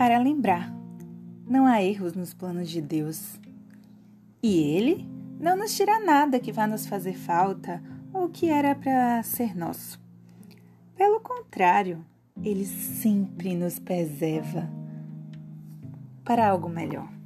para lembrar: não há erros nos planos de Deus. E Ele não nos tira nada que vá nos fazer falta ou que era para ser nosso. Pelo contrário, Ele sempre nos preserva para algo melhor.